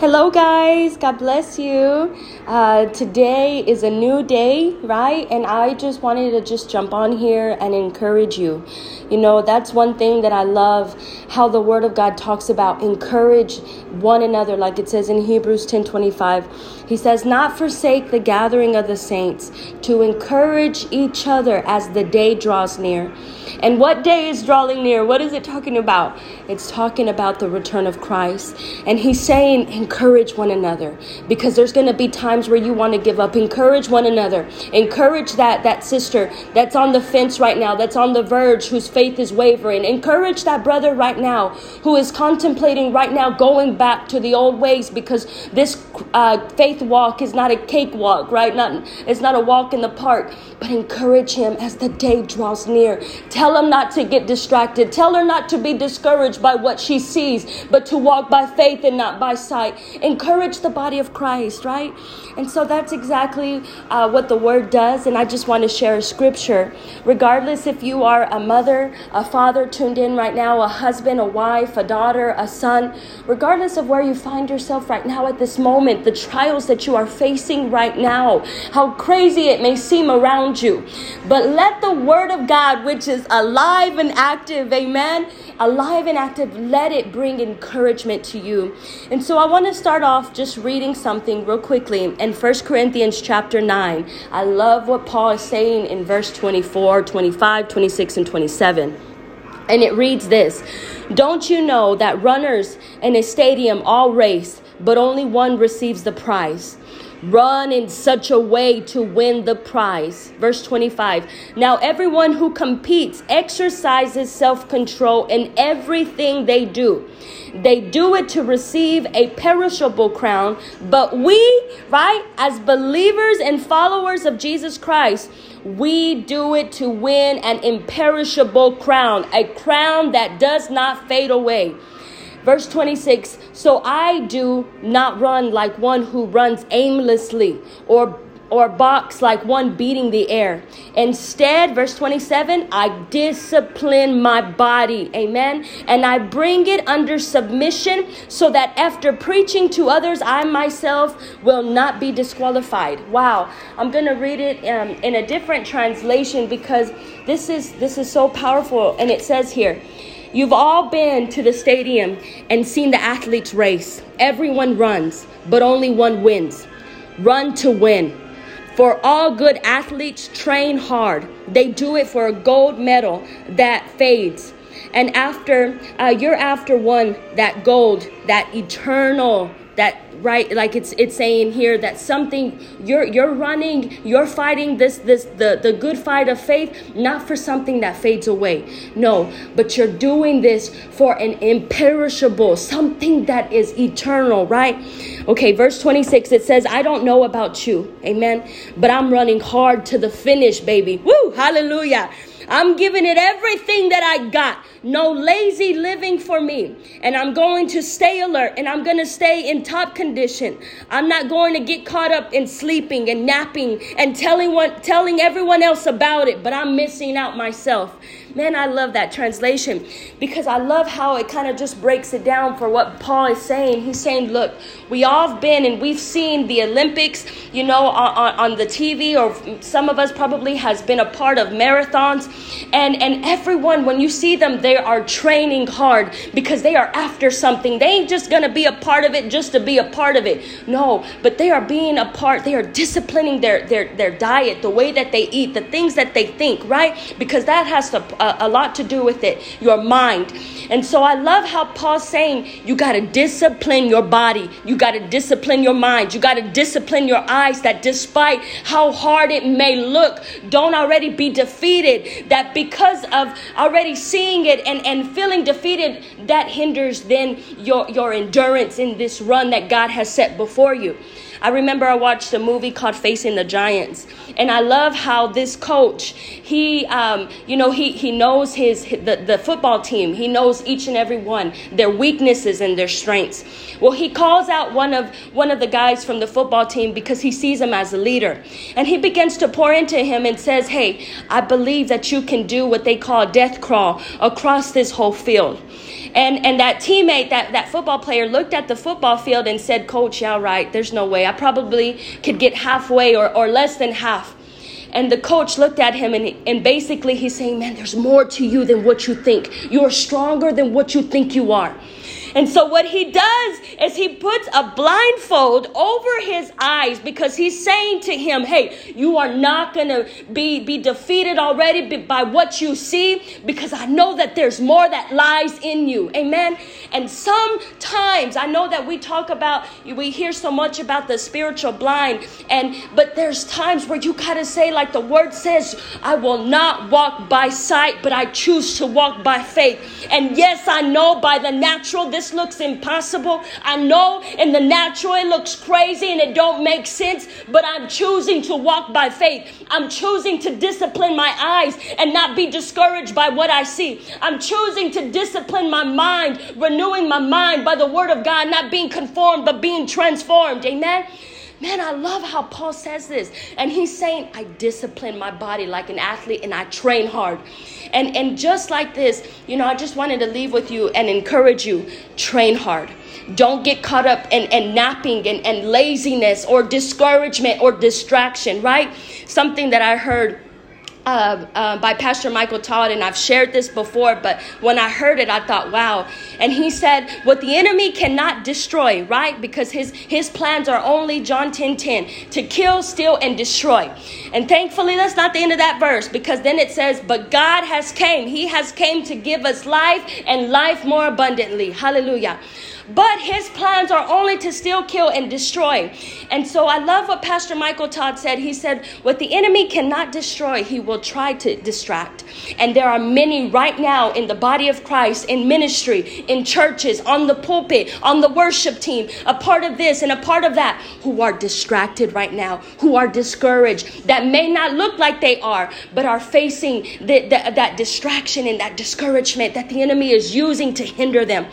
Hello, guys. God bless you. Uh, today is a new day, right? And I just wanted to just jump on here and encourage you. You know, that's one thing that I love how the Word of God talks about encourage one another, like it says in Hebrews 10 25. He says, Not forsake the gathering of the saints, to encourage each other as the day draws near. And what day is drawing near? What is it talking about? It's talking about the return of Christ. And he's saying, encourage one another because there's going to be times where you want to give up. Encourage one another. Encourage that, that sister that's on the fence right now, that's on the verge, whose faith is wavering. Encourage that brother right now who is contemplating right now going back to the old ways because this uh, faith walk is not a cakewalk, right? Not, it's not a walk in the park, but encourage him as the day draws near. Tell him not to get distracted. Tell her not to be discouraged by what she sees, but to walk by faith and not by sight. Encourage the body of Christ, right? And so that's exactly uh, what the word does. And I just want to share a scripture. Regardless if you are a mother, a father tuned in right now, a husband, a wife, a daughter, a son, regardless of where you find yourself right now at this moment, the trials that you are facing right now, how crazy it may seem around you. But let the word of God, which is alive and active, amen, alive and active, let it bring encouragement to you. And so I want to start off just reading something real quickly in 1 Corinthians chapter 9. I love what Paul is saying in verse 24, 25, 26, and 27. And it reads this Don't you know that runners in a stadium all race, but only one receives the prize? Run in such a way to win the prize. Verse 25. Now, everyone who competes exercises self control in everything they do. They do it to receive a perishable crown, but we, right, as believers and followers of Jesus Christ, we do it to win an imperishable crown, a crown that does not fade away. Verse 26 So I do not run like one who runs aimlessly or or box like one beating the air. Instead, verse 27, I discipline my body. Amen. And I bring it under submission so that after preaching to others, I myself will not be disqualified. Wow. I'm going to read it um, in a different translation because this is this is so powerful and it says here, You've all been to the stadium and seen the athletes race. Everyone runs, but only one wins. Run to win. For all good athletes train hard. They do it for a gold medal that fades. And after uh, you're after one, that gold, that eternal that right like it's it's saying here that something you're you're running you're fighting this this the the good fight of faith not for something that fades away. No but you're doing this for an imperishable something that is eternal right? Okay verse 26 it says i don't know about you amen but i'm running hard to the finish baby. Woo hallelujah I'm giving it everything that I got. No lazy living for me. And I'm going to stay alert and I'm going to stay in top condition. I'm not going to get caught up in sleeping and napping and telling telling everyone else about it, but I'm missing out myself. Man, I love that translation because I love how it kind of just breaks it down for what Paul is saying. He's saying, look, we all have been and we've seen the Olympics, you know, on, on, the TV, or some of us probably has been a part of marathons. And, and everyone, when you see them, they are training hard because they are after something. They ain't just going to be a part of it just to be a part of it. No, but they are being a part. They are disciplining their, their, their diet, the way that they eat, the things that they think, right? Because that has to, uh, a lot to do with it, your mind. And so I love how Paul's saying you got to discipline your body, you got to discipline your mind, you got to discipline your eyes. That despite how hard it may look, don't already be defeated. That because of already seeing it and, and feeling defeated, that hinders then your, your endurance in this run that God has set before you. I remember I watched a movie called Facing the Giants, and I love how this coach, he, um, you know, he, he knows his, the, the football team. He knows each and every one, their weaknesses and their strengths. Well, he calls out one of, one of the guys from the football team because he sees him as a leader. And he begins to pour into him and says, hey, I believe that you can do what they call death crawl across this whole field. And and that teammate, that, that football player, looked at the football field and said, Coach, y'all right. there's no way. I probably could get halfway or, or less than half. And the coach looked at him and, and basically he's saying, Man, there's more to you than what you think. You're stronger than what you think you are. And so what he does is he puts a blindfold over his eyes because he's saying to him, hey, you are not going to be, be defeated already by what you see because I know that there's more that lies in you. Amen. And sometimes I know that we talk about, we hear so much about the spiritual blind and, but there's times where you got to say, like the word says, I will not walk by sight, but I choose to walk by faith. And yes, I know by the natural, this looks impossible. I know in the natural it looks crazy and it don't make sense, but I'm choosing to walk by faith. I'm choosing to discipline my eyes and not be discouraged by what I see. I'm choosing to discipline my mind, renewing my mind by the word of God, not being conformed, but being transformed. Amen. Man, I love how Paul says this. And he's saying, I discipline my body like an athlete and I train hard. And, and just like this, you know, I just wanted to leave with you and encourage you train hard. Don't get caught up in, in napping and, and laziness or discouragement or distraction, right? Something that I heard uh, uh, by Pastor Michael Todd, and I've shared this before, but when I heard it, I thought, wow. And he said, What the enemy cannot destroy, right? Because his, his plans are only, John 10 10, to kill, steal, and destroy. And thankfully, that's not the end of that verse, because then it says, But God has came. He has came to give us life and life more abundantly. Hallelujah. But his plans are only to steal, kill, and destroy. And so I love what Pastor Michael Todd said. He said, What the enemy cannot destroy, he will try to distract. And there are many right now in the body of Christ, in ministry, in churches, on the pulpit, on the worship team, a part of this and a part of that, who are distracted right now, who are discouraged, that may not look like they are, but are facing the, the, that distraction and that discouragement that the enemy is using to hinder them.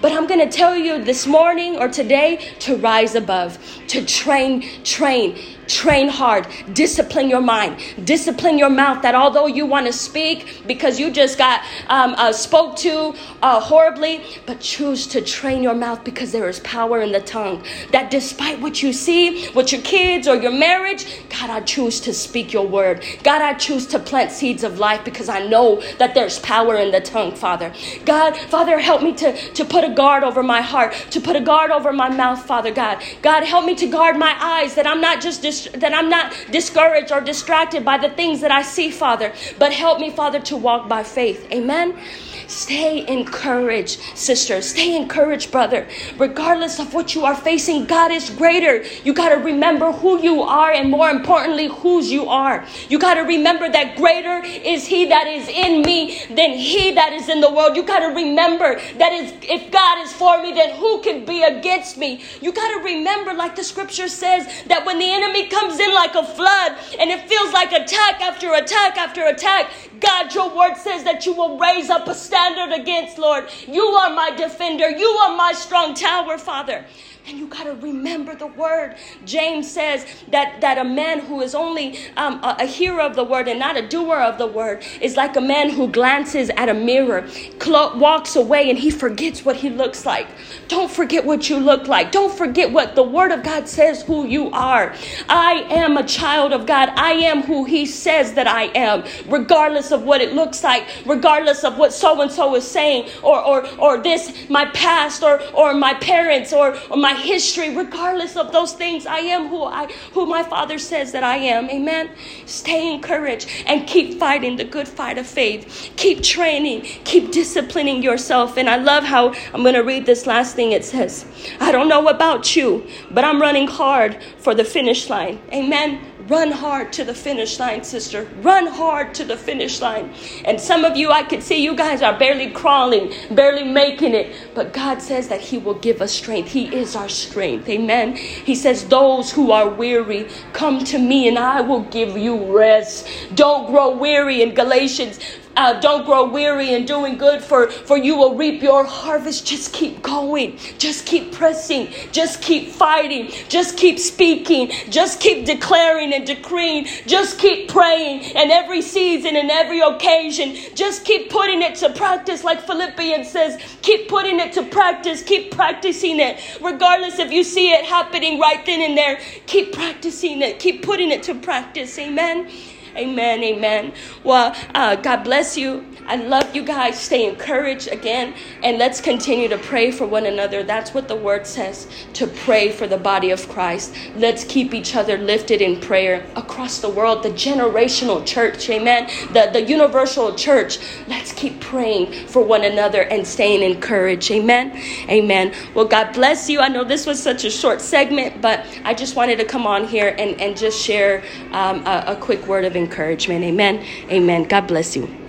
But I'm going to tell you this morning or today to rise above, to train, train Train hard. Discipline your mind. Discipline your mouth. That although you want to speak because you just got um, uh, spoke to uh, horribly, but choose to train your mouth because there is power in the tongue. That despite what you see with your kids or your marriage, God, I choose to speak your word. God, I choose to plant seeds of life because I know that there's power in the tongue, Father. God, Father, help me to, to put a guard over my heart, to put a guard over my mouth, Father God. God, help me to guard my eyes that I'm not just dis- that I'm not discouraged or distracted by the things that I see, Father, but help me, Father, to walk by faith. Amen. Stay encouraged, sister. Stay encouraged, brother. Regardless of what you are facing, God is greater. You got to remember who you are and more importantly, whose you are. You got to remember that greater is He that is in me than He that is in the world. You got to remember that is, if God is for me, then who can be against me? You got to remember, like the scripture says, that when the enemy comes in like a flood and it feels like attack after attack after attack, God, your word says that you will raise up a standard against, Lord. You are my defender. You are my strong tower, Father. And you got to remember the word. James says that, that a man who is only um, a, a, hearer of the word and not a doer of the word is like a man who glances at a mirror, walks away, and he forgets what he looks like. Don't forget what you look like. Don't forget what the word of God says who you are. I am a child of God. I am who he says that I am, regardless of what it looks like, regardless of what so and so is saying, or, or, or this, my past, or, or my parents, or, or my history, regardless of those things, I am who I who my father says that I am. Amen. Stay encouraged and keep fighting the good fight of faith. Keep training, keep disciplining yourself. And I love how I'm gonna read this last thing it says. I don't know about you, but I'm running hard for the finish line. Amen Run hard to the finish line, sister. Run hard to the finish line. And some of you, I could see you guys are barely crawling, barely making it. But God says that He will give us strength. He is our strength. Amen. He says, Those who are weary, come to me and I will give you rest. Don't grow weary in Galatians uh, don't grow weary in doing good, for, for you will reap your harvest. Just keep going. Just keep pressing. Just keep fighting. Just keep speaking. Just keep declaring and decreeing. Just keep praying. And every season and every occasion, just keep putting it to practice, like Philippians says. Keep putting it to practice. Keep practicing it. Regardless if you see it happening right then and there, keep practicing it. Keep putting it to practice. Amen. Amen. Amen. Well, uh, God bless you. I love you guys. Stay encouraged again. And let's continue to pray for one another. That's what the word says to pray for the body of Christ. Let's keep each other lifted in prayer across the world. The generational church. Amen. The, the universal church. Let's keep praying for one another and staying encouraged. Amen. Amen. Well, God bless you. I know this was such a short segment, but I just wanted to come on here and, and just share um, a, a quick word of encouragement. Amen. Amen. God bless you.